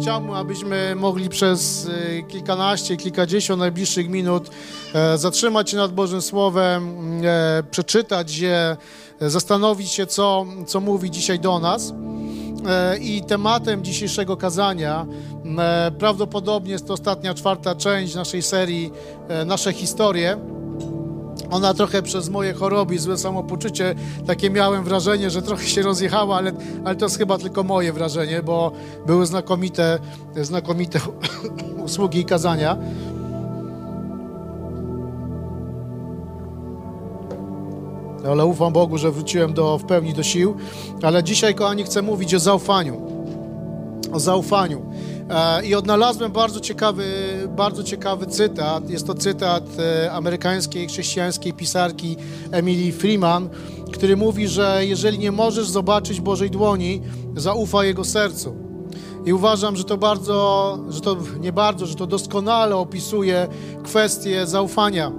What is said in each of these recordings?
chciałbym, abyśmy mogli przez y, kilkanaście, kilkadziesiąt najbliższych minut e, zatrzymać się nad Bożym Słowem, e, przeczytać je, zastanowić się, co, co mówi dzisiaj do nas. E, I tematem dzisiejszego kazania prawdopodobnie jest to ostatnia, czwarta część naszej serii Nasze historie. Ona trochę przez moje choroby złe samopoczucie, takie miałem wrażenie, że trochę się rozjechała, ale, ale to jest chyba tylko moje wrażenie, bo były znakomite, znakomite usługi i kazania. Ale ufam Bogu, że wróciłem do, w pełni do sił. Ale dzisiaj, kochani, chcę mówić o zaufaniu. O zaufaniu. E, I odnalazłem bardzo ciekawy, bardzo ciekawy cytat. Jest to cytat e, amerykańskiej chrześcijańskiej pisarki Emily Freeman, który mówi, że jeżeli nie możesz zobaczyć Bożej dłoni, zaufaj Jego sercu. I uważam, że to bardzo, że to nie bardzo, że to doskonale opisuje kwestię zaufania.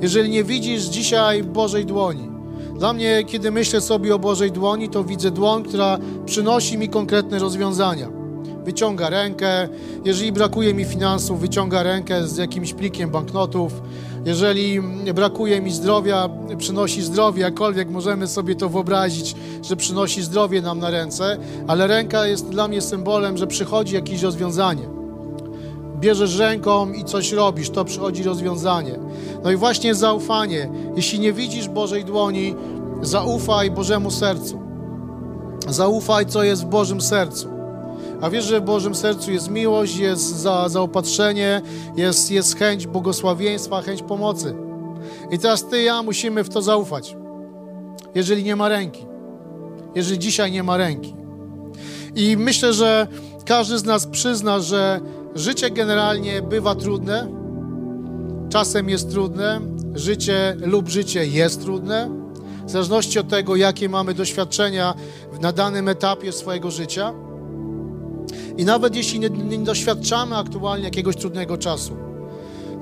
Jeżeli nie widzisz dzisiaj Bożej dłoni, dla mnie, kiedy myślę sobie o Bożej dłoni, to widzę dłoń, która przynosi mi konkretne rozwiązania wyciąga rękę. Jeżeli brakuje mi finansów, wyciąga rękę z jakimś plikiem banknotów. Jeżeli brakuje mi zdrowia, przynosi zdrowie, jakkolwiek możemy sobie to wyobrazić, że przynosi zdrowie nam na ręce, ale ręka jest dla mnie symbolem, że przychodzi jakieś rozwiązanie. Bierzesz ręką i coś robisz, to przychodzi rozwiązanie. No i właśnie zaufanie. Jeśli nie widzisz Bożej dłoni, zaufaj Bożemu sercu. Zaufaj, co jest w Bożym sercu. A wiesz, że w Bożym sercu jest miłość, jest za, zaopatrzenie, jest, jest chęć błogosławieństwa, chęć pomocy. I teraz ty i ja musimy w to zaufać. Jeżeli nie ma ręki. Jeżeli dzisiaj nie ma ręki. I myślę, że każdy z nas przyzna, że życie generalnie bywa trudne. Czasem jest trudne. Życie lub życie jest trudne. W zależności od tego, jakie mamy doświadczenia na danym etapie swojego życia. I nawet jeśli nie, nie doświadczamy aktualnie jakiegoś trudnego czasu,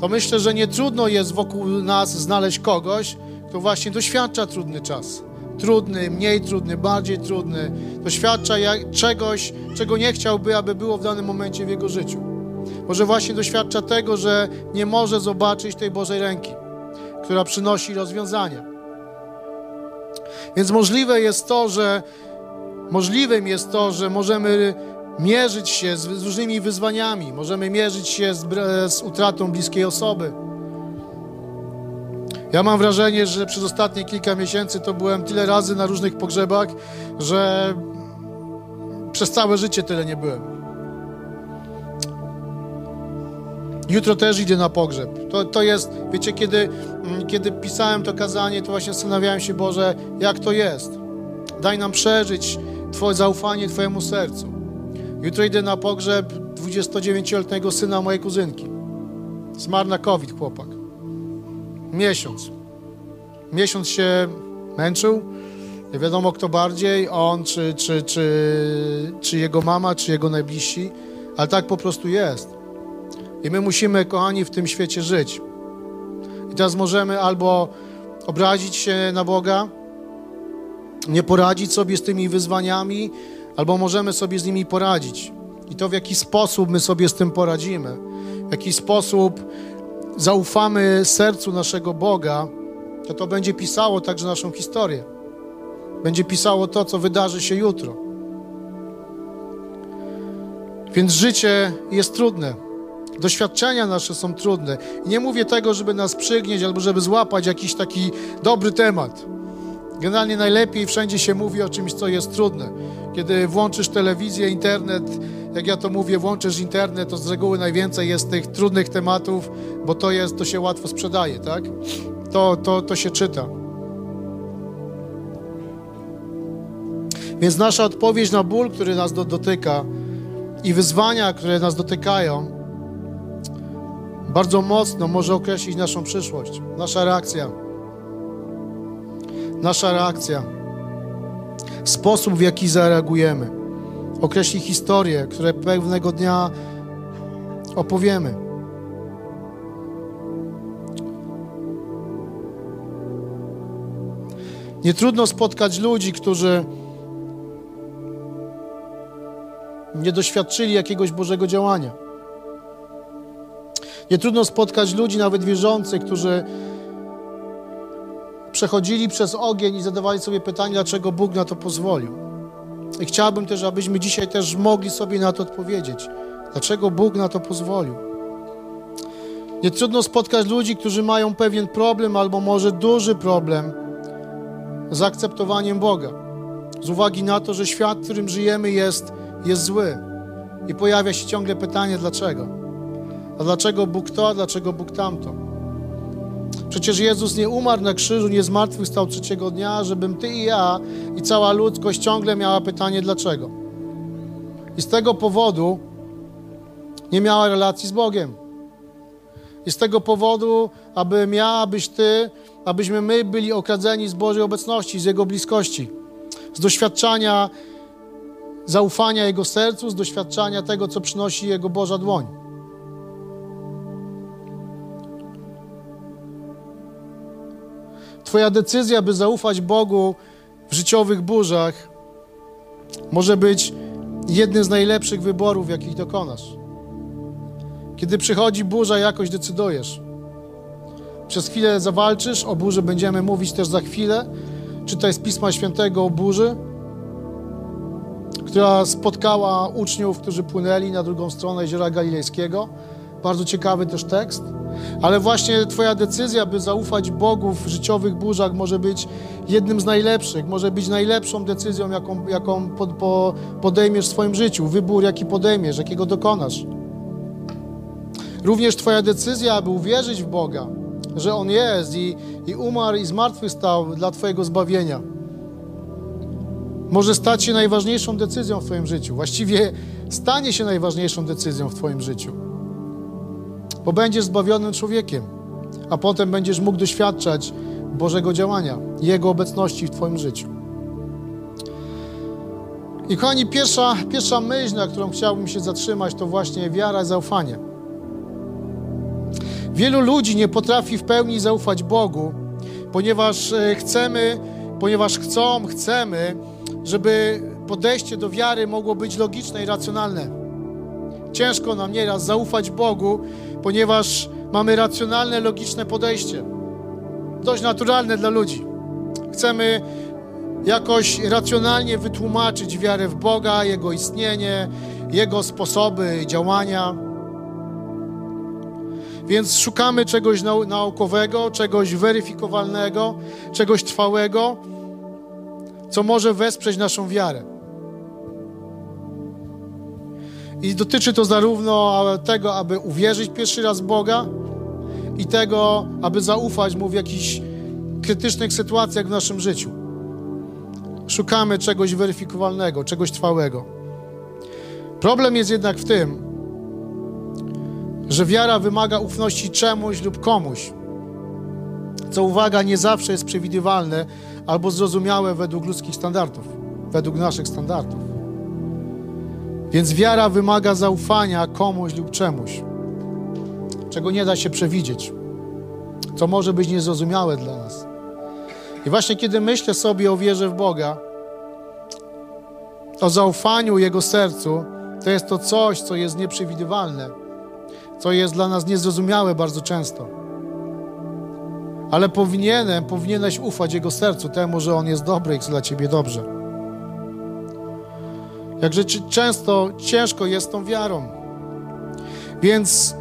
to myślę, że nie trudno jest wokół nas znaleźć kogoś, kto właśnie doświadcza trudny czas. Trudny, mniej trudny, bardziej trudny. Doświadcza czegoś, czego nie chciałby, aby było w danym momencie w jego życiu. Może właśnie doświadcza tego, że nie może zobaczyć tej Bożej ręki, która przynosi rozwiązania. Więc możliwe jest to, że możliwym jest to, że możemy mierzyć się z różnymi wyzwaniami, możemy mierzyć się z, z utratą bliskiej osoby. Ja mam wrażenie, że przez ostatnie kilka miesięcy to byłem tyle razy na różnych pogrzebach, że przez całe życie tyle nie byłem. Jutro też idę na pogrzeb. To, to jest, wiecie, kiedy, mm, kiedy pisałem to kazanie, to właśnie zastanawiałem się, Boże, jak to jest. Daj nam przeżyć Twoje zaufanie Twojemu sercu. Jutro idę na pogrzeb 29-letniego syna mojej kuzynki. Zmarł na COVID chłopak. Miesiąc. Miesiąc się męczył. Nie wiadomo kto bardziej, on, czy, czy, czy, czy jego mama, czy jego najbliżsi, ale tak po prostu jest. I my musimy, kochani, w tym świecie żyć. I teraz możemy albo obrazić się na Boga, nie poradzić sobie z tymi wyzwaniami, albo możemy sobie z nimi poradzić. I to w jaki sposób my sobie z tym poradzimy, w jaki sposób zaufamy sercu naszego Boga, to to będzie pisało także naszą historię. Będzie pisało to, co wydarzy się jutro. Więc życie jest trudne. Doświadczenia nasze są trudne. I nie mówię tego, żeby nas przygnieść albo żeby złapać jakiś taki dobry temat. Generalnie najlepiej wszędzie się mówi o czymś, co jest trudne. Kiedy włączysz telewizję, internet, jak ja to mówię, włączysz internet, to z reguły najwięcej jest tych trudnych tematów, bo to jest, to się łatwo sprzedaje, tak? To, to, to się czyta. Więc nasza odpowiedź na ból, który nas do, dotyka i wyzwania, które nas dotykają, bardzo mocno może określić naszą przyszłość, nasza reakcja. Nasza reakcja sposób, w jaki zareagujemy. Określi historię, które pewnego dnia opowiemy. Nie trudno spotkać ludzi, którzy nie doświadczyli jakiegoś Bożego działania. Nie trudno spotkać ludzi, nawet wierzących, którzy przechodzili przez ogień i zadawali sobie pytanie, dlaczego Bóg na to pozwolił. I chciałbym też, abyśmy dzisiaj też mogli sobie na to odpowiedzieć. Dlaczego Bóg na to pozwolił? Nie trudno spotkać ludzi, którzy mają pewien problem albo może duży problem z akceptowaniem Boga. Z uwagi na to, że świat, w którym żyjemy, jest, jest zły. I pojawia się ciągle pytanie, dlaczego? A dlaczego Bóg to, a dlaczego Bóg tamto? Przecież Jezus nie umarł na krzyżu, nie zmartwychwstał trzeciego dnia, żebym ty i ja i cała ludzkość ciągle miała pytanie, dlaczego? I z tego powodu nie miała relacji z Bogiem. I z tego powodu, aby miała, abyś ty, abyśmy my byli okradzeni z Bożej obecności, z Jego bliskości, z doświadczania zaufania Jego sercu, z doświadczania tego, co przynosi Jego Boża dłoń. Twoja decyzja, by zaufać Bogu w życiowych burzach, może być jednym z najlepszych wyborów, jakich dokonasz. Kiedy przychodzi burza, jakoś decydujesz. Przez chwilę zawalczysz, o burzy będziemy mówić też za chwilę. Czytaj z Pisma Świętego o burzy, która spotkała uczniów, którzy płynęli na drugą stronę Jeziora Galilejskiego. Bardzo ciekawy też tekst. Ale właśnie Twoja decyzja, by zaufać Bogu w życiowych burzach, może być jednym z najlepszych, może być najlepszą decyzją, jaką, jaką pod, po, podejmiesz w swoim życiu. Wybór, jaki podejmiesz, jakiego dokonasz. Również Twoja decyzja, aby uwierzyć w Boga, że On jest i, i umarł i zmartwychwstał dla Twojego zbawienia, może stać się najważniejszą decyzją w Twoim życiu. Właściwie stanie się najważniejszą decyzją w Twoim życiu. Bo będziesz zbawionym człowiekiem, a potem będziesz mógł doświadczać Bożego działania, Jego obecności w Twoim życiu. I kochani, pierwsza, pierwsza myśl, na którą chciałbym się zatrzymać, to właśnie wiara i zaufanie. Wielu ludzi nie potrafi w pełni zaufać Bogu, ponieważ e, chcemy, ponieważ chcą, chcemy, żeby podejście do wiary mogło być logiczne i racjonalne. Ciężko nam nieraz zaufać Bogu, ponieważ mamy racjonalne, logiczne podejście. Dość naturalne dla ludzi. Chcemy jakoś racjonalnie wytłumaczyć wiarę w Boga, Jego istnienie, Jego sposoby działania. Więc szukamy czegoś naukowego, czegoś weryfikowalnego, czegoś trwałego, co może wesprzeć naszą wiarę. I dotyczy to zarówno tego, aby uwierzyć pierwszy raz Boga, i tego, aby zaufać Mu w jakichś krytycznych sytuacjach w naszym życiu. Szukamy czegoś weryfikowalnego, czegoś trwałego. Problem jest jednak w tym, że wiara wymaga ufności czemuś lub komuś, co uwaga, nie zawsze jest przewidywalne albo zrozumiałe według ludzkich standardów, według naszych standardów. Więc wiara wymaga zaufania komuś lub czemuś, czego nie da się przewidzieć, co może być niezrozumiałe dla nas. I właśnie kiedy myślę sobie o wierze w Boga, o zaufaniu Jego sercu, to jest to coś, co jest nieprzewidywalne co jest dla nas niezrozumiałe bardzo często. Ale powinienem, powinieneś ufać Jego sercu, temu, że On jest dobry i chce dla Ciebie dobrze. Jakże często ciężko jest tą wiarą. Więc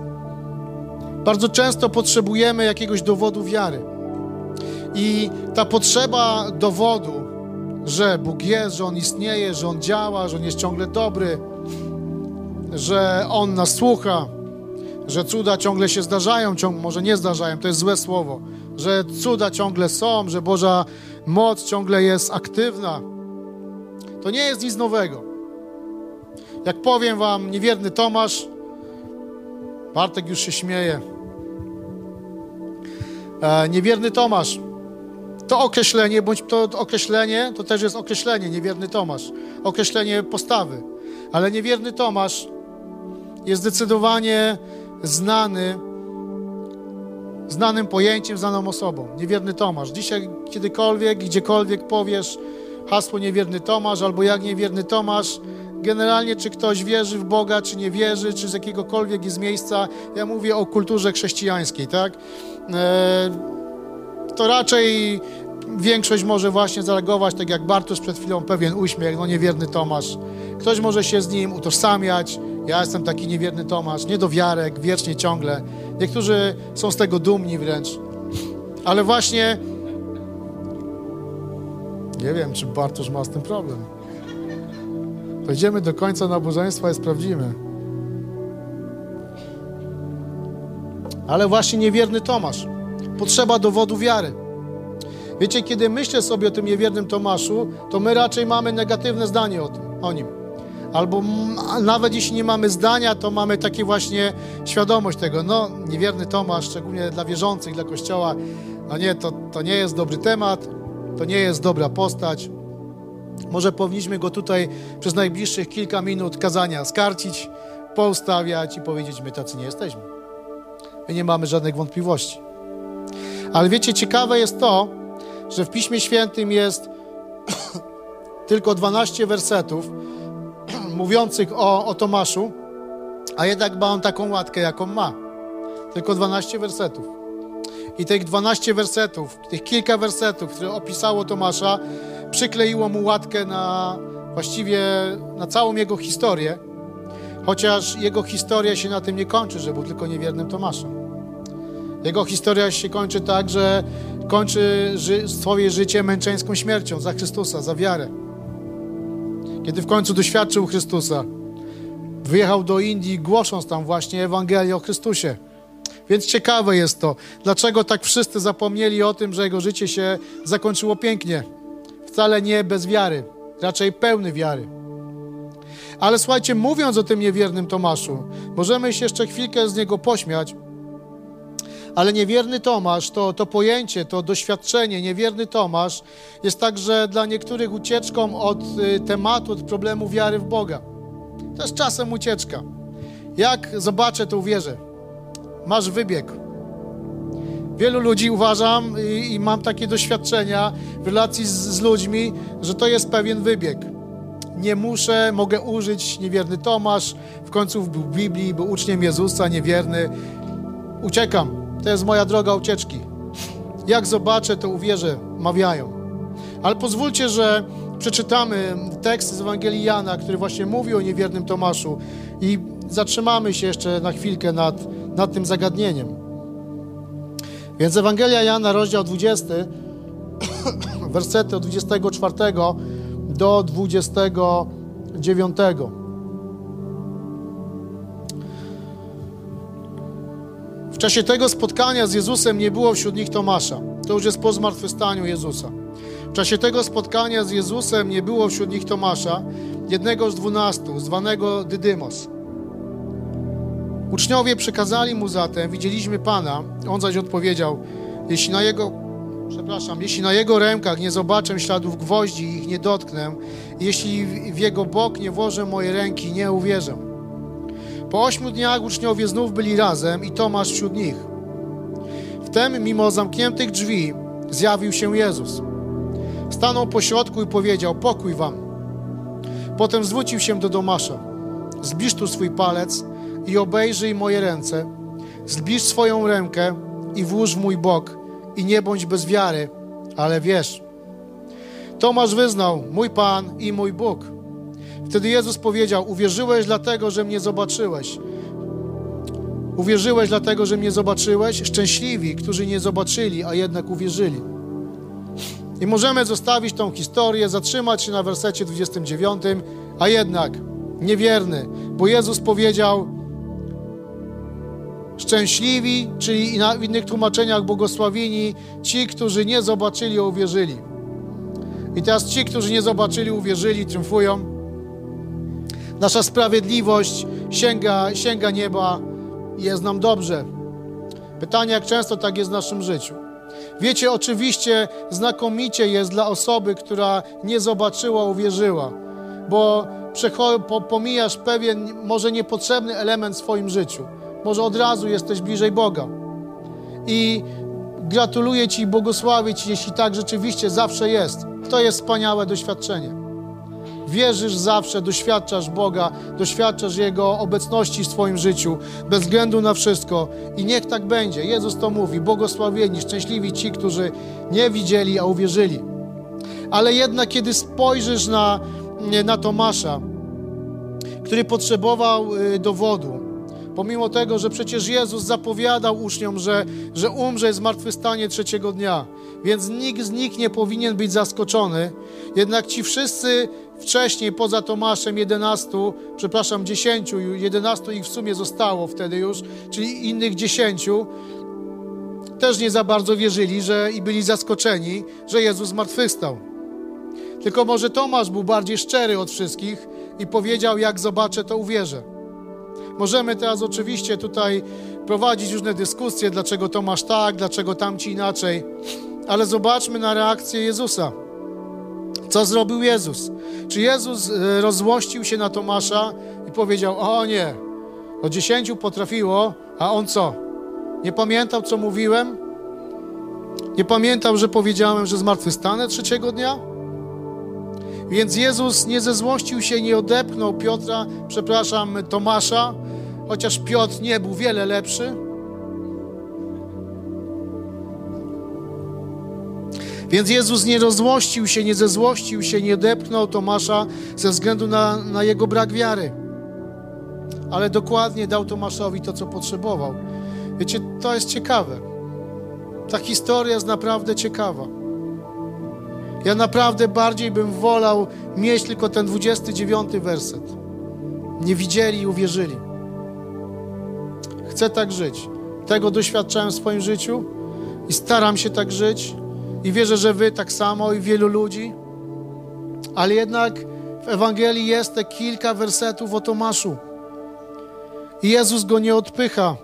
bardzo często potrzebujemy jakiegoś dowodu wiary. I ta potrzeba dowodu, że Bóg jest, że On istnieje, że On działa, że On jest ciągle dobry, że On nas słucha, że cuda ciągle się zdarzają, ciąg, może nie zdarzają, to jest złe słowo, że cuda ciągle są, że Boża moc ciągle jest aktywna. To nie jest nic nowego. Jak powiem wam, niewierny Tomasz, Bartek już się śmieje. E, niewierny Tomasz. To określenie, bądź to określenie, to też jest określenie, niewierny Tomasz. Określenie postawy. Ale niewierny Tomasz jest zdecydowanie znany, znanym pojęciem, znaną osobą. Niewierny Tomasz. Dzisiaj kiedykolwiek, gdziekolwiek powiesz hasło niewierny Tomasz albo jak niewierny Tomasz, generalnie, czy ktoś wierzy w Boga, czy nie wierzy, czy z jakiegokolwiek jest miejsca. Ja mówię o kulturze chrześcijańskiej, tak? E, to raczej większość może właśnie zareagować, tak jak Bartosz przed chwilą, pewien uśmiech, no niewierny Tomasz. Ktoś może się z nim utożsamiać. Ja jestem taki niewierny Tomasz, niedowiarek, wiecznie, ciągle. Niektórzy są z tego dumni wręcz. Ale właśnie nie wiem, czy Bartosz ma z tym problem. Dojdziemy do końca nabożeństwa i sprawdzimy. Ale właśnie niewierny Tomasz. Potrzeba dowodu wiary. Wiecie, kiedy myślę sobie o tym niewiernym Tomaszu, to my raczej mamy negatywne zdanie o tym, o nim. Albo nawet jeśli nie mamy zdania, to mamy takie właśnie świadomość tego, no niewierny Tomasz, szczególnie dla wierzących, dla Kościoła, a nie, to, to nie jest dobry temat, to nie jest dobra postać. Może powinniśmy go tutaj przez najbliższych kilka minut kazania skarcić, poustawiać i powiedzieć, my tacy nie jesteśmy. My nie mamy żadnych wątpliwości. Ale wiecie, ciekawe jest to, że w Piśmie Świętym jest tylko 12 wersetów mówiących o, o Tomaszu, a jednak ma on taką łatkę, jaką ma. Tylko 12 wersetów. I tych 12 wersetów, tych kilka wersetów, które opisało Tomasza, przykleiło mu łatkę na właściwie na całą jego historię, chociaż jego historia się na tym nie kończy, że był tylko niewiernym Tomaszem. Jego historia się kończy tak, że kończy ży swoje życie męczeńską śmiercią za Chrystusa, za wiarę. Kiedy w końcu doświadczył Chrystusa, wyjechał do Indii, głosząc tam właśnie Ewangelię o Chrystusie. Więc ciekawe jest to, dlaczego tak wszyscy zapomnieli o tym, że jego życie się zakończyło pięknie. Wcale nie bez wiary, raczej pełny wiary. Ale słuchajcie, mówiąc o tym niewiernym Tomaszu, możemy się jeszcze chwilkę z niego pośmiać, ale niewierny Tomasz, to, to pojęcie, to doświadczenie, niewierny Tomasz jest także dla niektórych ucieczką od y, tematu, od problemu wiary w Boga. To jest czasem ucieczka. Jak zobaczę, to uwierzę. Masz wybieg. Wielu ludzi uważam i, i mam takie doświadczenia w relacji z, z ludźmi, że to jest pewien wybieg. Nie muszę, mogę użyć niewierny Tomasz, w końcu w Biblii, był uczniem Jezusa, niewierny. Uciekam. To jest moja droga ucieczki. Jak zobaczę, to uwierzę, mawiają. Ale pozwólcie, że przeczytamy tekst z Ewangelii Jana, który właśnie mówi o niewiernym Tomaszu i zatrzymamy się jeszcze na chwilkę nad, nad tym zagadnieniem. Więc Ewangelia Jana, rozdział 20, wersety od 24 do 29. W czasie tego spotkania z Jezusem nie było wśród nich Tomasza. To już jest po zmartwychwstaniu Jezusa. W czasie tego spotkania z Jezusem nie było wśród nich Tomasza, jednego z dwunastu, zwanego Dydymos. Uczniowie przekazali mu zatem, widzieliśmy Pana, on zaś odpowiedział, jeśli na jego, przepraszam, jeśli na jego rękach nie zobaczę śladów gwoździ i ich nie dotknę, jeśli w jego bok nie włożę moje ręki, nie uwierzę. Po ośmiu dniach uczniowie znów byli razem i Tomasz wśród nich. Wtem, mimo zamkniętych drzwi, zjawił się Jezus. Stanął po środku i powiedział: Pokój wam. Potem zwrócił się do Tomasza: Zbliż tu swój palec i obejrzyj moje ręce. Zbliż swoją rękę i włóż w mój bok i nie bądź bez wiary, ale wiesz. Tomasz wyznał: Mój Pan i mój Bóg. Wtedy Jezus powiedział: Uwierzyłeś dlatego, że mnie zobaczyłeś. Uwierzyłeś dlatego, że mnie zobaczyłeś. Szczęśliwi, którzy nie zobaczyli, a jednak uwierzyli. I możemy zostawić tą historię, zatrzymać się na wersecie 29, a jednak niewierny, bo Jezus powiedział: Szczęśliwi, czyli w innych tłumaczeniach błogosławieni, ci, którzy nie zobaczyli, uwierzyli. I teraz ci, którzy nie zobaczyli, uwierzyli, triumfują. Nasza sprawiedliwość sięga, sięga nieba i jest nam dobrze. Pytanie, jak często tak jest w naszym życiu. Wiecie, oczywiście znakomicie jest dla osoby, która nie zobaczyła, uwierzyła, bo pomijasz pewien, może niepotrzebny element w swoim życiu. Może od razu jesteś bliżej Boga. I gratuluję Ci i błogosławię Ci, jeśli tak rzeczywiście zawsze jest. To jest wspaniałe doświadczenie. wierzysz zawsze, doświadczasz Boga, doświadczasz Jego obecności w swoim życiu, bez względu na wszystko. I niech tak będzie. Jezus to mówi, błogosławieni, szczęśliwi ci, którzy nie widzieli, a uwierzyli. Ale jednak, kiedy spojrzysz na, na Tomasza, który potrzebował y, dowodu, pomimo tego, że przecież Jezus zapowiadał uczniom, że, że umrze zmartwychwstanie trzeciego dnia, więc nikt z nich nie powinien być zaskoczony. Jednak ci wszyscy wcześniej, poza Tomaszem, 11, przepraszam, 10, 11 ich w sumie zostało wtedy już, czyli innych 10, też nie za bardzo wierzyli że, i byli zaskoczeni, że Jezus zmartwychwstał. Tylko może Tomasz był bardziej szczery od wszystkich i powiedział, jak zobaczę, to uwierzę. Możemy teraz oczywiście tutaj prowadzić różne dyskusje, dlaczego Tomasz tak, dlaczego tamci inaczej, ale zobaczmy na reakcję Jezusa. Co zrobił Jezus? Czy Jezus e, rozłościł się na Tomasza i powiedział: O nie, o dziesięciu potrafiło, a on co? Nie pamiętał, co mówiłem? Nie pamiętał, że powiedziałem, że zmartwychwstanę trzeciego dnia? Więc Jezus nie zezłościł się, nie odepchnął Piotra, przepraszam, Tomasza, chociaż Piotr nie był wiele lepszy. Więc Jezus nie rozłościł się, nie zezłościł się, nie odepchnął Tomasza ze względu na, na jego brak wiary. Ale dokładnie dał Tomaszowi to, co potrzebował. Wiecie, to jest ciekawe. Ta historia jest naprawdę ciekawa. Ja naprawdę bardziej bym wolał mieć tylko ten 29 werset. Nie widzieli i uwierzyli. Chcę tak żyć. Tego doświadczałem w swoim życiu i staram się tak żyć. I wierzę, że Wy tak samo i wielu ludzi. Ale jednak w Ewangelii jest te kilka wersetów o Tomaszu. I Jezus go nie odpycha.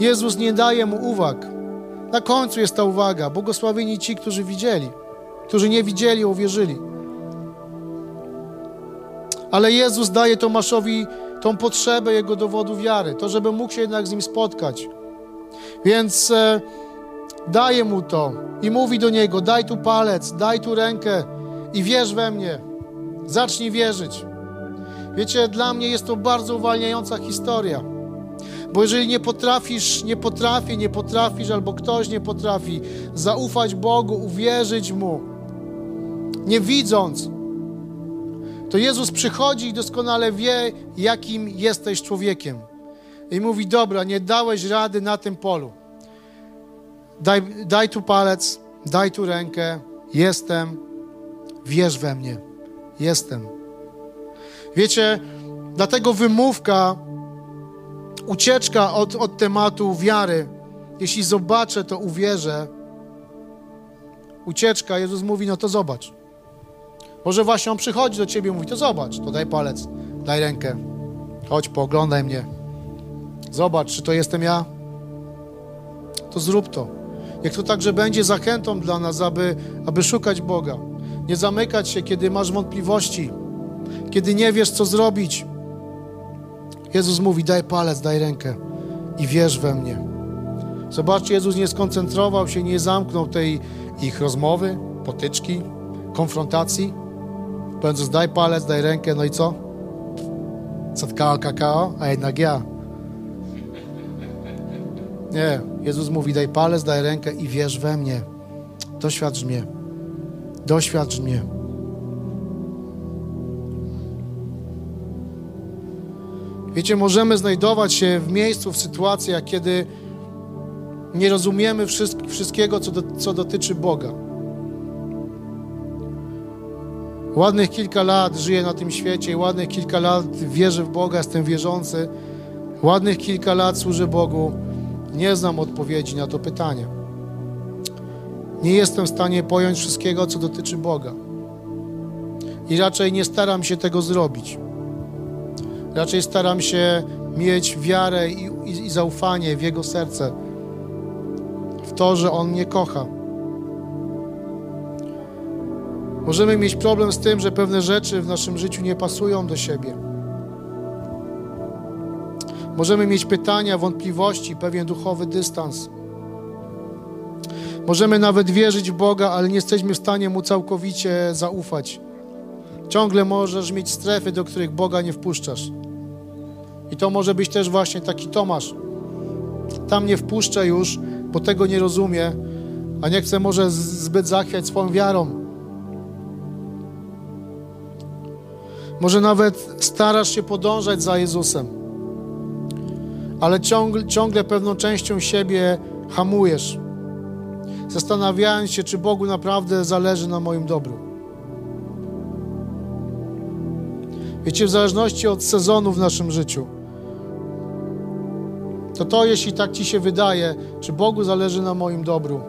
Jezus nie daje mu uwag. Na końcu jest ta uwaga. Błogosławieni ci, którzy widzieli którzy nie widzieli, uwierzyli. Ale Jezus daje Tomaszowi tą potrzebę jego dowodu wiary, to, żeby mógł się jednak z nim spotkać. Więc e, daje mu to i mówi do niego: Daj tu palec, daj tu rękę i wierz we mnie. Zacznij wierzyć. Wiecie, dla mnie jest to bardzo uwalniająca historia. Bo jeżeli nie potrafisz, nie potrafi, nie potrafisz, albo ktoś nie potrafi zaufać Bogu, uwierzyć Mu, nie widząc, to Jezus przychodzi i doskonale wie, jakim jesteś człowiekiem. I mówi: Dobra, nie dałeś rady na tym polu. Daj, daj tu palec, daj tu rękę. Jestem, wierz we mnie. Jestem. Wiecie, dlatego wymówka, ucieczka od, od tematu wiary, jeśli zobaczę, to uwierzę. Ucieczka, Jezus mówi: No to zobacz. Może właśnie on przychodzi do ciebie i mówi, to zobacz, to daj palec, daj rękę, chodź, pooglądaj mnie. Zobacz, czy to jestem ja? To zrób to. Niech to także będzie zachętą dla nas, aby, aby szukać Boga. Nie zamykać się, kiedy masz wątpliwości, kiedy nie wiesz, co zrobić. Jezus mówi, daj palec, daj rękę i wierz we mnie. Zobaczcie, Jezus nie skoncentrował się, nie zamknął tej ich rozmowy, potyczki, konfrontacji, Powiedz, daj palec, daj rękę, no i co? Zatkała kakao, a jednak ja. Nie, Jezus mówi, daj palec, daj rękę i wierz we mnie. Doświadcz mnie. Doświadcz mnie. Wiecie, możemy znajdować się w miejscu, w sytuacjach, kiedy nie rozumiemy wszystkiego, co, do, co dotyczy Boga. Ładnych kilka lat żyję na tym świecie, ładnych kilka lat wierzę w Boga, jestem wierzący. Ładnych kilka lat służę Bogu. Nie znam odpowiedzi na to pytanie. Nie jestem w stanie pojąć wszystkiego, co dotyczy Boga. I raczej nie staram się tego zrobić. Raczej staram się mieć wiarę i, i, i zaufanie w Jego serce, w to, że On mnie kocha Możemy mieć problem z tym, że pewne rzeczy w naszym życiu nie pasują do siebie. Możemy mieć pytania, wątpliwości, pewien duchowy dystans. Możemy nawet wierzyć w Boga, ale nie jesteśmy w stanie Mu całkowicie zaufać. Ciągle możesz mieć strefy, do których Boga nie wpuszczasz. I to może być też właśnie taki Tomasz. Tam nie wpuszcza już, bo tego nie rozumie, a nie chce może zbyt zachwiać swoją wiarą. Może nawet starasz się podążać za Jezusem, ale ciągle, ciągle pewną częścią siebie hamujesz, zastanawiając się, czy Bogu naprawdę zależy na moim dobru. Wiecie, w zależności od sezonu w naszym życiu, to to, jeśli tak ci się wydaje, czy Bogu zależy na moim dobru.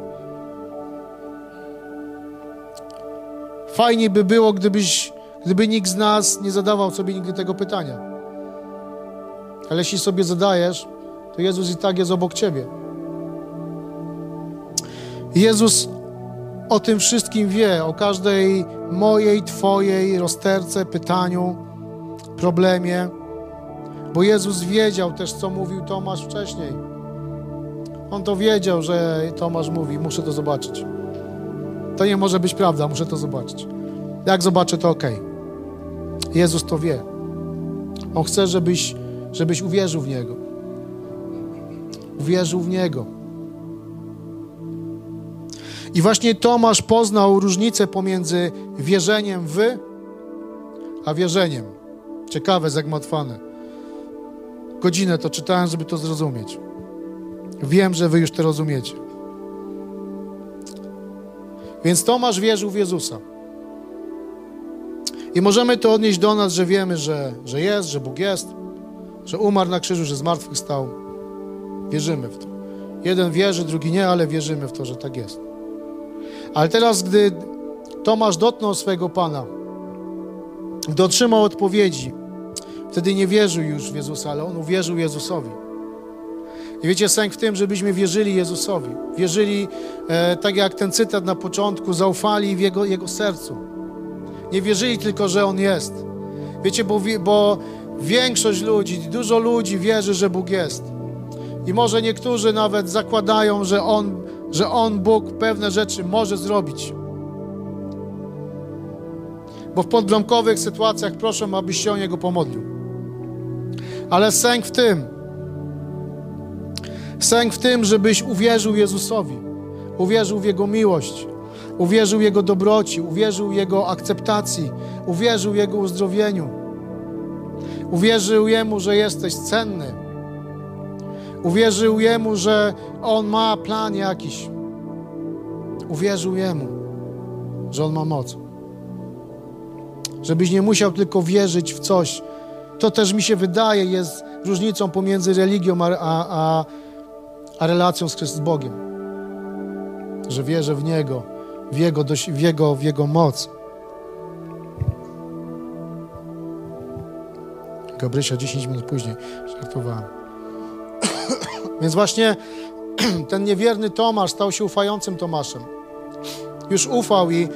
Fajnie by było, gdybyś, gdyby nikt z nas nie zadawał sobie nigdy tego pytania. Ale jeśli sobie zadajesz, to Jezus i tak jest obok ciebie. Jezus o tym wszystkim wie, o każdej mojej, Twojej rozterce, pytaniu, problemie, bo Jezus wiedział też, co mówił Tomasz wcześniej. On to wiedział, że Tomasz mówi: Muszę to zobaczyć. To nie może być prawda, muszę to zobaczyć. Jak zobaczę, to ok. Jezus to wie. On chce, żebyś, żebyś uwierzył w Niego. Uwierzył w Niego. I właśnie Tomasz poznał różnicę pomiędzy wierzeniem w, a wierzeniem. Ciekawe, zagmatwane. Godzinę to czytałem, żeby to zrozumieć. Wiem, że wy już to rozumiecie. Więc Tomasz wierzył w Jezusa. I możemy to odnieść do nas, że wiemy, że, że jest, że Bóg jest, że umarł na krzyżu, że zmartwychwstał. Wierzymy w to. Jeden wierzy, drugi nie, ale wierzymy w to, że tak jest. Ale teraz, gdy Tomasz dotknął swojego Pana, gdy otrzymał odpowiedzi, wtedy nie wierzył już w Jezusa, ale on uwierzył Jezusowi. I wiecie, sęk w tym, żebyśmy wierzyli Jezusowi. Wierzyli, e, tak jak ten cytat na początku, zaufali w Jego, Jego sercu. Nie wierzyli tylko, że On jest. Wiecie, bo, bo większość ludzi, dużo ludzi wierzy, że Bóg jest. I może niektórzy nawet zakładają, że On, że On, Bóg, pewne rzeczy może zrobić. Bo w podbramkowych sytuacjach proszę, abyś się o Niego pomodlił. Ale sęk w tym, Sęk w tym, żebyś uwierzył Jezusowi, uwierzył w Jego miłość, uwierzył Jego dobroci, uwierzył Jego akceptacji, uwierzył Jego uzdrowieniu, uwierzył Jemu, że jesteś cenny, uwierzył Jemu, że On ma plan jakiś, uwierzył Jemu, że On ma moc. Żebyś nie musiał tylko wierzyć w coś. To też mi się wydaje jest różnicą pomiędzy religią a, a, a relacją z, z Bogiem. Że wierzę w Niego, w Jego, w Jego, w Jego moc. Gabrysia 10 minut później, żartowałem. Więc właśnie ten niewierny Tomasz stał się ufającym Tomaszem. Już ufał i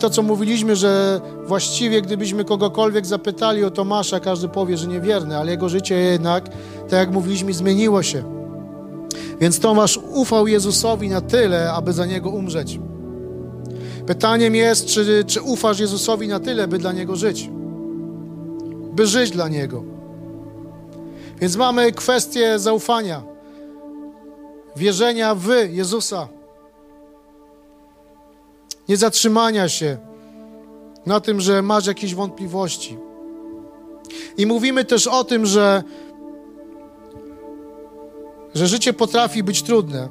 to, co mówiliśmy, że właściwie gdybyśmy kogokolwiek zapytali o Tomasza, każdy powie, że niewierny, ale jego życie jednak, tak jak mówiliśmy, zmieniło się. Więc Tomasz ufał Jezusowi na tyle, aby za Niego umrzeć. Pytaniem jest, czy, czy ufasz Jezusowi na tyle, by dla Niego żyć. By żyć dla Niego. Więc mamy kwestię zaufania, wierzenia w Jezusa. Nie zatrzymania się na tym, że masz jakieś wątpliwości. I mówimy też o tym, że że życie potrafi być trudne.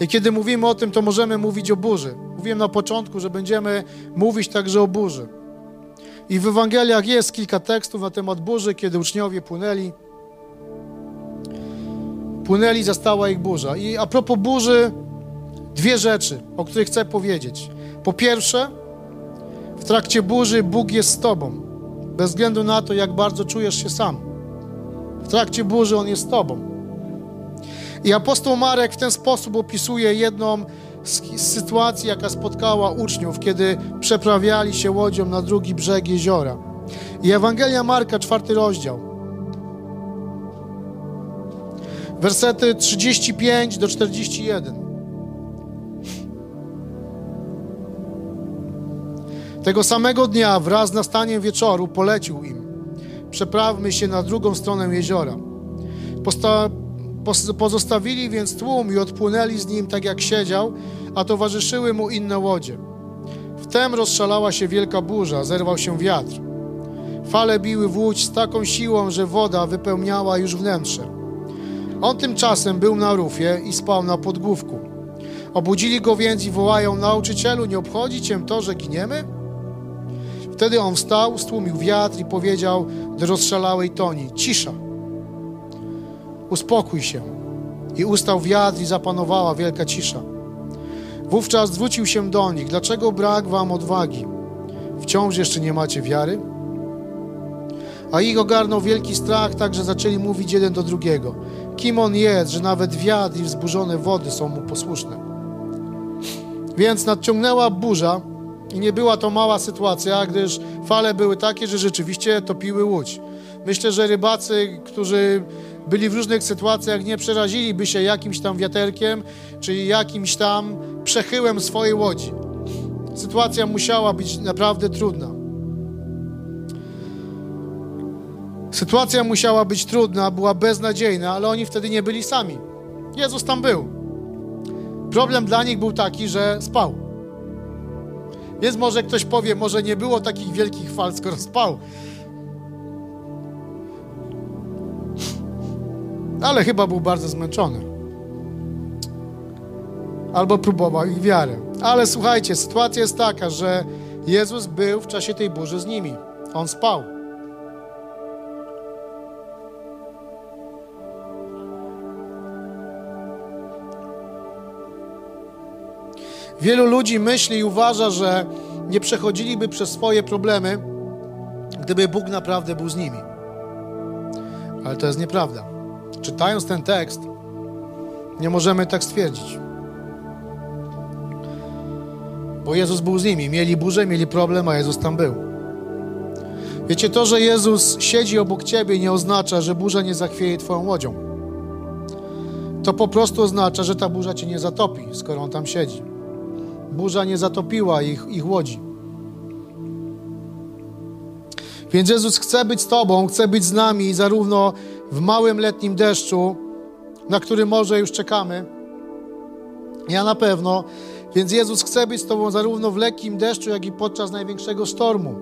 I kiedy mówimy o tym, to możemy mówić o burzy. Mówiłem na początku, że będziemy mówić także o burzy. I w Ewangeliach jest kilka tekstów na temat burzy, kiedy uczniowie płynęli. Płynęli, zastała ich burza. I a propos burzy, dwie rzeczy, o których chcę powiedzieć. Po pierwsze, w trakcie burzy Bóg jest z Tobą, bez względu na to, jak bardzo czujesz się sam. W trakcie burzy On jest z Tobą. I apostoł Marek w ten sposób opisuje jedną z sytuacji, jaka spotkała uczniów, kiedy przeprawiali się łodzią na drugi brzeg jeziora. I Ewangelia Marka, czwarty rozdział. Wersety 35 do 41. Tego samego dnia wraz z nastaniem wieczoru polecił im. Przeprawmy się na drugą stronę jeziora. Posta pozostawili więc tłum i odpłynęli z nim tak jak siedział, a towarzyszyły mu inne łodzie. Wtem rozszalała się wielka burza, zerwał się wiatr. Fale biły w łódź z taką siłą, że woda wypełniała już wnętrze. On tymczasem był na rufie i spał na podgłówku. Obudzili go więc i wołają, nauczycielu, nie obchodzi cię to, że giniemy? Wtedy on wstał, stłumił wiatr i powiedział do rozszalałej toni, cisza, uspokój się. I ustał wiatr i zapanowała wielka cisza. Wówczas zwrócił się do nich, dlaczego brak wam odwagi? Wciąż jeszcze nie macie wiary? A ich ogarnął wielki strach, tak że zaczęli mówić jeden do drugiego. Kim on jest, że nawet wiatr i wzburzone wody są mu posłuszne? Więc nadciągnęła burza i nie była to mała sytuacja, gdyż fale były takie, że rzeczywiście topiły łódź. Myślę, że rybacy, którzy byli w różnych sytuacjach, nie przeraziliby się jakimś tam wiaterkiem, czy jakimś tam przechyłem swojej łodzi. Sytuacja musiała być naprawdę trudna. Sytuacja musiała być trudna, była beznadziejna, ale oni wtedy nie byli sami. Jezus tam był. Problem dla nich był taki, że spał. Więc może ktoś powie, może nie było takich wielkich fal, skoro spał. Ale chyba był bardzo zmęczony. Albo próbował ich wiarę. Ale słuchajcie, sytuacja jest taka, że Jezus był w czasie tej burzy z nimi. On spał. Wielu ludzi myśli i uważa, że nie przechodziliby przez swoje problemy, gdyby Bóg naprawdę był z nimi. Ale to jest nieprawda. Czytając ten tekst, nie możemy tak stwierdzić. Bo Jezus był z nimi. Mieli burzę, mieli problem, a Jezus tam był. Wiecie, to, że Jezus siedzi obok ciebie, nie oznacza, że burza nie zachwieje twoją łodzią. To po prostu oznacza, że ta burza cię nie zatopi, skoro on tam siedzi. Burza nie zatopiła ich, ich łodzi. Więc Jezus chce być z Tobą, chce być z nami zarówno w małym letnim deszczu, na który może już czekamy. Ja na pewno. Więc Jezus chce być z Tobą zarówno w lekkim deszczu, jak i podczas największego stormu.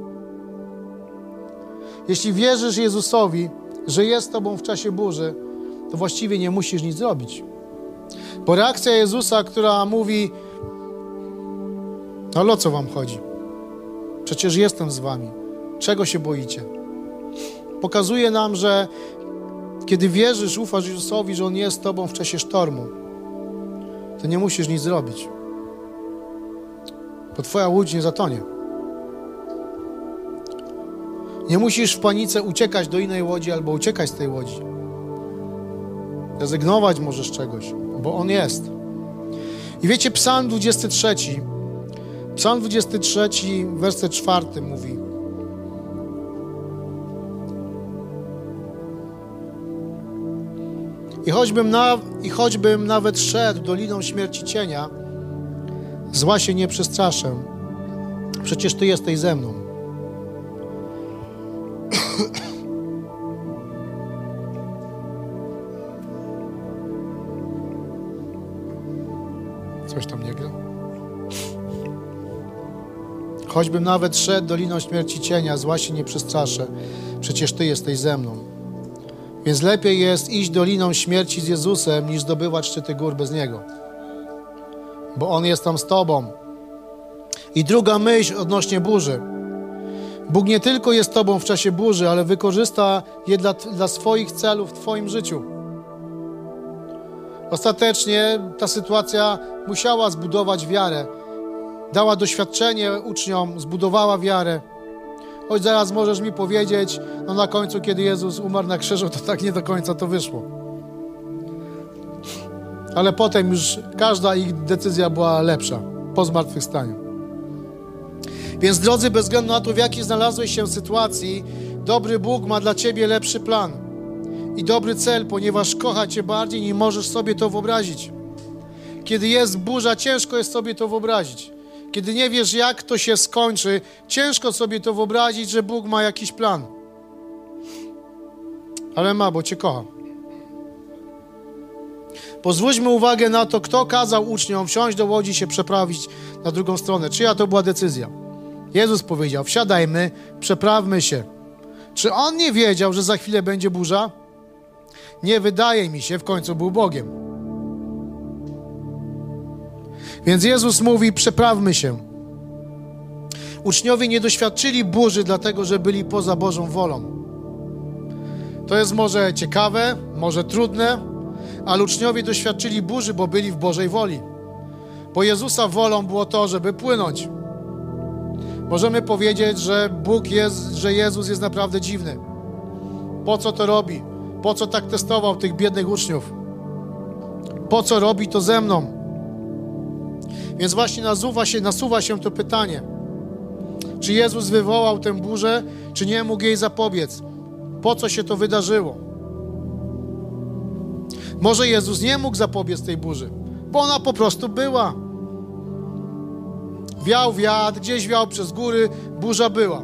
Jeśli wierzysz Jezusowi, że jest z Tobą w czasie burzy, to właściwie nie musisz nic zrobić. Bo reakcja Jezusa, która mówi, ale o co wam chodzi? Przecież jestem z wami. Czego się boicie? Pokazuje nam, że kiedy wierzysz, ufasz Jezusowi, że On jest Tobą w czasie sztormu, to nie musisz nic zrobić. Bo Twoja łódź nie zatonie. Nie musisz w panice uciekać do innej łodzi albo uciekać z tej łodzi. Rezygnować możesz czegoś, bo On jest. I wiecie, Psalm 23 Psalm 23, werset 4 mówi: I choćbym, na, I choćbym nawet szedł doliną śmierci cienia, zła się nie przestraszę. Przecież Ty jesteś ze mną. Coś tam nie gra? Choćbym nawet szedł doliną śmierci cienia, zła się nie przestraszę. Przecież Ty jesteś ze mną. Więc lepiej jest iść doliną śmierci z Jezusem, niż zdobywać szczyty gór bez Niego. Bo On jest tam z Tobą. I druga myśl odnośnie burzy. Bóg nie tylko jest Tobą w czasie burzy, ale wykorzysta je dla, dla swoich celów w Twoim życiu. Ostatecznie ta sytuacja musiała zbudować wiarę, dała doświadczenie uczniom, zbudowała wiarę. Choć zaraz możesz mi powiedzieć, no na końcu, kiedy Jezus umarł na krzyżu, to tak nie do końca to wyszło. Ale potem już każda ich decyzja była lepsza po zmartwychwstaniu. Więc drodzy, bez względu na to, w jakiej znalazłeś się sytuacji, dobry Bóg ma dla ciebie lepszy plan i dobry cel, ponieważ kocha cię bardziej, nie możesz sobie to wyobrazić. Kiedy jest burza, ciężko jest sobie to wyobrazić kiedy nie wiesz, jak to się skończy, ciężko sobie to wyobrazić, że Bóg ma jakiś plan. Ale ma, bo Cię kocha. Pozwólmy uwagę na to, kto kazał uczniom wsiąść do łodzi się przeprawić na drugą stronę. Czyja to była decyzja? Jezus powiedział: Wsiadajmy, przeprawmy się. Czy on nie wiedział, że za chwilę będzie burza? Nie wydaje mi się, w końcu był Bogiem. Więc Jezus mówi: Przeprawmy się. Uczniowie nie doświadczyli burzy, dlatego że byli poza Bożą wolą. To jest może ciekawe, może trudne, ale uczniowie doświadczyli burzy, bo byli w Bożej woli. Bo Jezusa wolą było to, żeby płynąć. Możemy powiedzieć, że Bóg jest, że Jezus jest naprawdę dziwny. Po co to robi? Po co tak testował tych biednych uczniów? Po co robi to ze mną? Więc właśnie nasuwa się, nasuwa się to pytanie. Czy Jezus wywołał tę burzę, czy nie mógł jej zapobiec? Po co się to wydarzyło? Może Jezus nie mógł zapobiec tej burzy, bo ona po prostu była. Wiał wiatr, gdzieś wiał przez góry, burza była.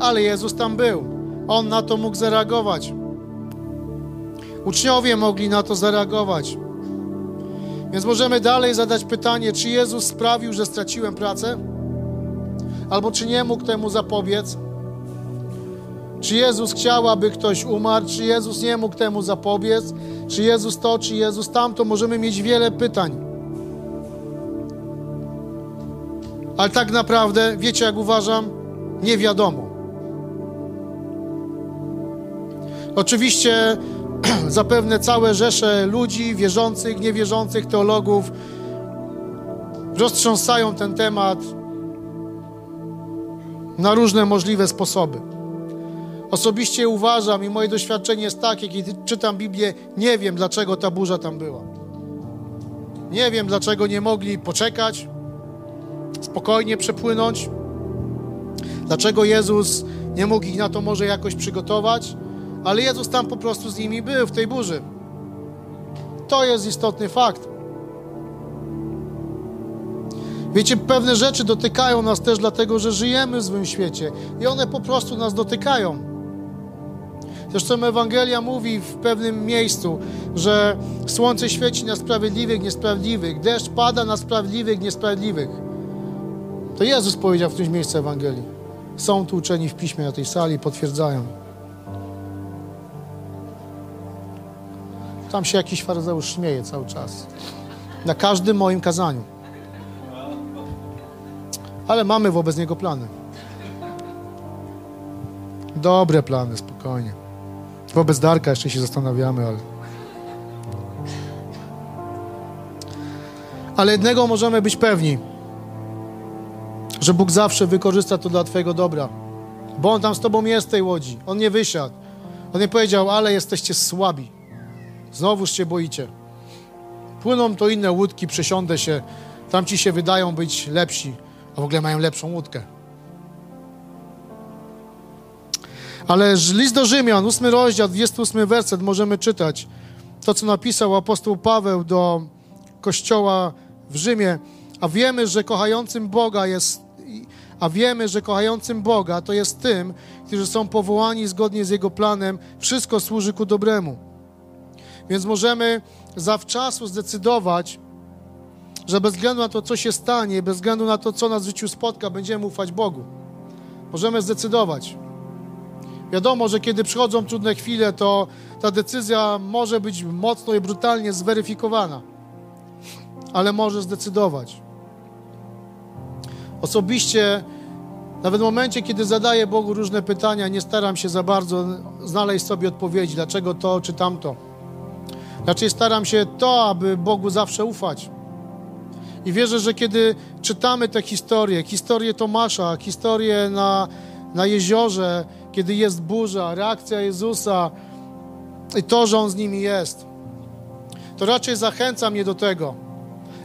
Ale Jezus tam był. On na to mógł zareagować. Uczniowie mogli na to zareagować. Więc możemy dalej zadać pytanie, czy Jezus sprawił, że straciłem pracę? Albo czy nie mógł temu zapobiec? Czy Jezus chciał, aby ktoś umarł? Czy Jezus nie mógł temu zapobiec? Czy Jezus to, czy Jezus tamto? Możemy mieć wiele pytań. Ale tak naprawdę, wiecie jak uważam? Nie wiadomo. Oczywiście zapewne całe rzesze ludzi, wierzących, niewierzących, teologów roztrząsają ten temat na różne możliwe sposoby. Osobiście uważam i moje doświadczenie jest takie, kiedy czytam Biblię, nie wiem dlaczego ta burza tam była. Nie wiem dlaczego nie mogli poczekać, spokojnie przepłynąć. Dlaczego Jezus nie mógł ich na to może jakoś przygotować? Ale Jezus tam po prostu z nimi był w tej burzy. To jest istotny fakt. Wiecie, pewne rzeczy dotykają nas też dlatego, że żyjemy w złym świecie i one po prostu nas dotykają. Zresztą Ewangelia mówi w pewnym miejscu, że słońce świeci na sprawiedliwych, niesprawiedliwych, deszcz pada na sprawiedliwych, niesprawiedliwych. To Jezus powiedział w którymś miejscu Ewangelii. Są tu uczeni w piśmie na tej sali, potwierdzają. Tam się jakiś faryzeusz śmieje cały czas. Na każdym moim kazaniu. Ale mamy wobec niego plany. Dobre plany, spokojnie. Wobec Darka jeszcze się zastanawiamy, ale. Ale jednego możemy być pewni, że Bóg zawsze wykorzysta to dla Twojego dobra. Bo On tam z Tobą jest w tej łodzi. On nie wysiadł. On nie powiedział, ale jesteście słabi. Znowuż się boicie. Płyną to inne łódki, przesiądę się. Tam ci się wydają być lepsi, a w ogóle mają lepszą łódkę. Ale list do Rzymian, 8 rozdział, 28 werset, możemy czytać to, co napisał apostoł Paweł do kościoła w Rzymie. A wiemy, że kochającym Boga jest, a wiemy, że kochającym Boga to jest tym, którzy są powołani zgodnie z Jego planem. Wszystko służy ku dobremu. Więc możemy zawczasu zdecydować, że bez względu na to, co się stanie, bez względu na to, co nas w życiu spotka, będziemy ufać Bogu. Możemy zdecydować. Wiadomo, że kiedy przychodzą trudne chwile, to ta decyzja może być mocno i brutalnie zweryfikowana, ale może zdecydować. Osobiście, nawet w momencie, kiedy zadaję Bogu różne pytania, nie staram się za bardzo znaleźć sobie odpowiedzi, dlaczego to czy tamto. Raczej staram się to, aby Bogu zawsze ufać. I wierzę, że kiedy czytamy te historie, historię Tomasza, historię na, na jeziorze, kiedy jest burza, reakcja Jezusa i to, że On z nimi jest, to raczej zachęca mnie do tego,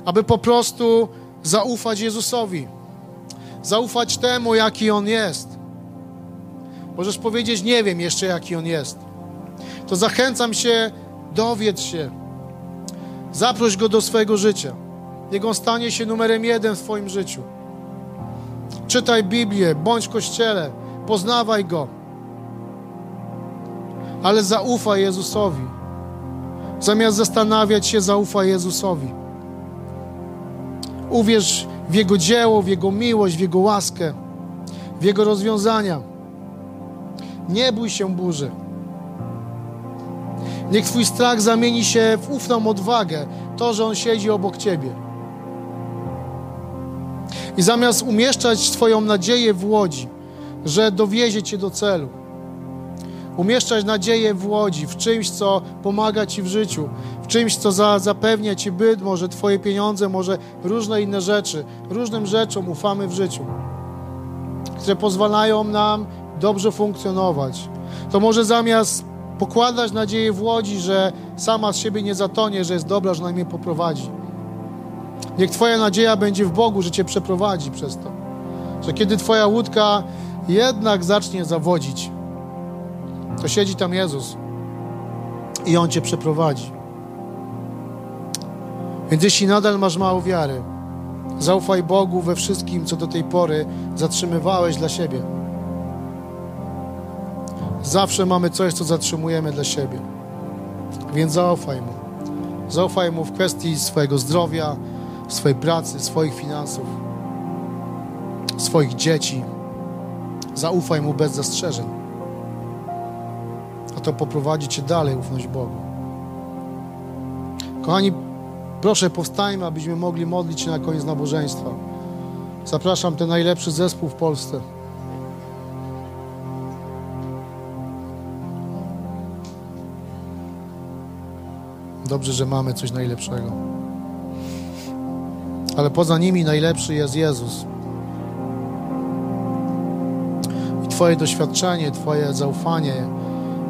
aby po prostu zaufać Jezusowi, zaufać temu, jaki On jest. Możesz powiedzieć, nie wiem jeszcze, jaki On jest. To zachęcam się, dowiedz się, zaproś Go do swojego życia. On stanie się numerem jeden w Twoim życiu. Czytaj Biblię, bądź w kościele, poznawaj Go. Ale zaufaj Jezusowi. Zamiast zastanawiać się, zaufaj Jezusowi. Uwierz w Jego dzieło, w Jego miłość, w Jego łaskę, w Jego rozwiązania. Nie bój się burzy. Niech Twój strach zamieni się w ufną odwagę, to, że On siedzi obok Ciebie. I zamiast umieszczać Twoją nadzieję w łodzi, że dowiezie Cię do celu, umieszczać nadzieję w łodzi, w czymś, co pomaga Ci w życiu, w czymś, co za, zapewnia Ci byt, może Twoje pieniądze, może różne inne rzeczy. Różnym rzeczom ufamy w życiu, które pozwalają nam dobrze funkcjonować. To może zamiast pokładać nadzieję w łodzi, że sama z siebie nie zatonie, że jest dobra, że na mnie poprowadzi. Niech Twoja nadzieja będzie w Bogu, że Cię przeprowadzi przez to. Że kiedy Twoja łódka jednak zacznie zawodzić, to siedzi tam Jezus i On Cię przeprowadzi. Więc jeśli nadal masz mało wiary, zaufaj Bogu we wszystkim, co do tej pory zatrzymywałeś dla siebie. Zawsze mamy coś, co zatrzymujemy dla siebie. Więc zaufaj Mu. Zaufaj Mu w kwestii swojego zdrowia, swojej pracy, swoich finansów, swoich dzieci. Zaufaj Mu bez zastrzeżeń. A to poprowadzi Cię dalej, ufność Bogu. Kochani, proszę powstajmy, abyśmy mogli modlić się na koniec nabożeństwa. Zapraszam ten najlepszy zespół w Polsce. Dobrze, że mamy coś najlepszego. Ale poza nimi najlepszy jest Jezus. I Twoje doświadczenie, Twoje zaufanie,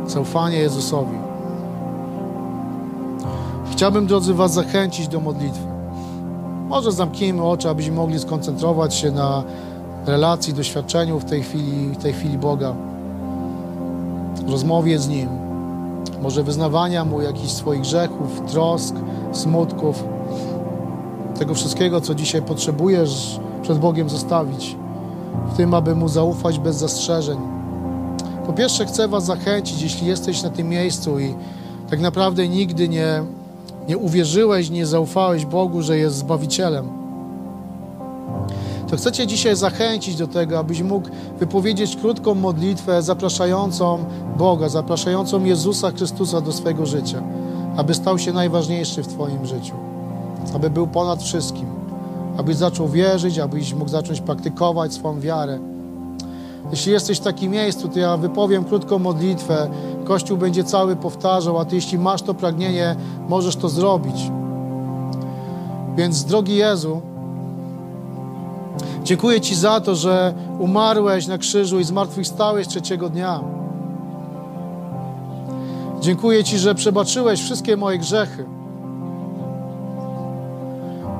zaufanie Jezusowi. Chciałbym, drodzy, Was zachęcić do modlitwy. Może zamknijmy oczy, abyśmy mogli skoncentrować się na relacji, doświadczeniu w tej chwili, w tej chwili Boga, rozmowie z Nim może wyznawania Mu jakichś swoich grzechów, trosk, smutków, tego wszystkiego, co dzisiaj potrzebujesz przed Bogiem zostawić, w tym, aby Mu zaufać bez zastrzeżeń. Po pierwsze, chcę Was zachęcić, jeśli jesteś na tym miejscu i tak naprawdę nigdy nie, nie uwierzyłeś, nie zaufałeś Bogu, że jest Zbawicielem, to chcę Cię dzisiaj zachęcić do tego, abyś mógł wypowiedzieć krótką modlitwę zapraszającą Boga, zapraszającą Jezusa Chrystusa do swojego życia, aby stał się najważniejszy w Twoim życiu, aby był ponad wszystkim, abyś zaczął wierzyć, abyś mógł zacząć praktykować swoją wiarę. Jeśli jesteś w takim miejscu, to ja wypowiem krótką modlitwę, Kościół będzie cały powtarzał, a Ty jeśli masz to pragnienie, możesz to zrobić. Więc, drogi Jezu, Dziękuję Ci za to, że umarłeś na krzyżu i zmartwychwstałeś trzeciego dnia. Dziękuję Ci, że przebaczyłeś wszystkie moje grzechy.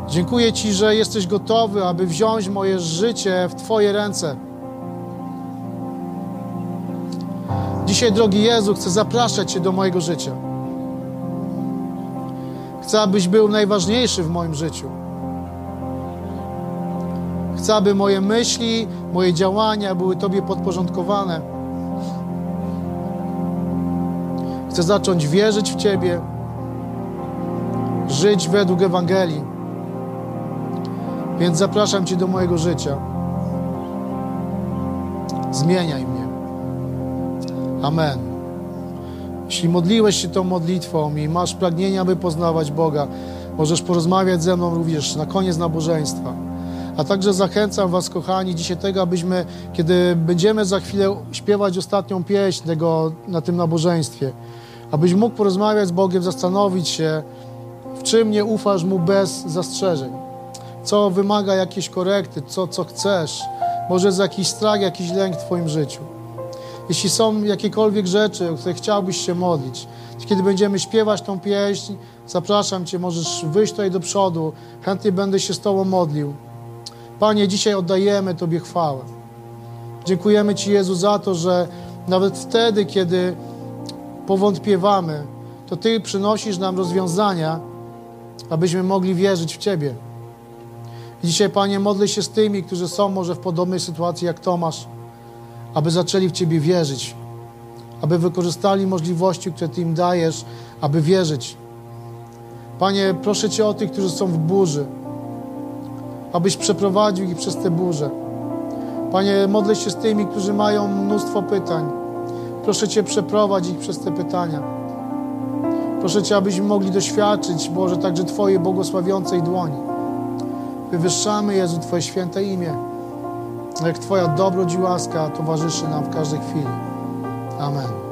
Dziękuję Ci, że jesteś gotowy, aby wziąć moje życie w Twoje ręce. Dzisiaj, drogi Jezu, chcę zapraszać Cię do mojego życia. Chcę, abyś był najważniejszy w moim życiu. Chcę, aby moje myśli, moje działania były Tobie podporządkowane. Chcę zacząć wierzyć w Ciebie, żyć według Ewangelii. Więc zapraszam Cię do mojego życia. Zmieniaj mnie. Amen. Jeśli modliłeś się tą modlitwą i masz pragnienie, aby poznawać Boga, możesz porozmawiać ze mną również na koniec nabożeństwa. A także zachęcam Was, kochani, dzisiaj tego, abyśmy, kiedy będziemy za chwilę śpiewać ostatnią pieśń tego, na tym nabożeństwie, abyś mógł porozmawiać z Bogiem, zastanowić się, w czym nie ufasz Mu bez zastrzeżeń, co wymaga jakiejś korekty, co, co chcesz, może jest jakiś strach, jakiś lęk w Twoim życiu. Jeśli są jakiekolwiek rzeczy, o które chciałbyś się modlić, kiedy będziemy śpiewać tą pieśń, zapraszam Cię, możesz wyjść tutaj do przodu, chętnie będę się z Tobą modlił. Panie, dzisiaj oddajemy Tobie chwałę. Dziękujemy Ci, Jezu, za to, że nawet wtedy, kiedy powątpiewamy, to Ty przynosisz nam rozwiązania, abyśmy mogli wierzyć w Ciebie. I dzisiaj, Panie, modlę się z tymi, którzy są może w podobnej sytuacji jak Tomasz, aby zaczęli w Ciebie wierzyć, aby wykorzystali możliwości, które Ty im dajesz, aby wierzyć. Panie, proszę Cię o tych, którzy są w burzy, abyś przeprowadził ich przez te burze. Panie, modlę się z tymi, którzy mają mnóstwo pytań. Proszę Cię, przeprowadź ich przez te pytania. Proszę Cię, abyśmy mogli doświadczyć, Boże, także Twojej błogosławiącej dłoni. Wywyższamy, Jezu, Twoje święte imię. Jak Twoja dobroć i łaska towarzyszy nam w każdej chwili. Amen.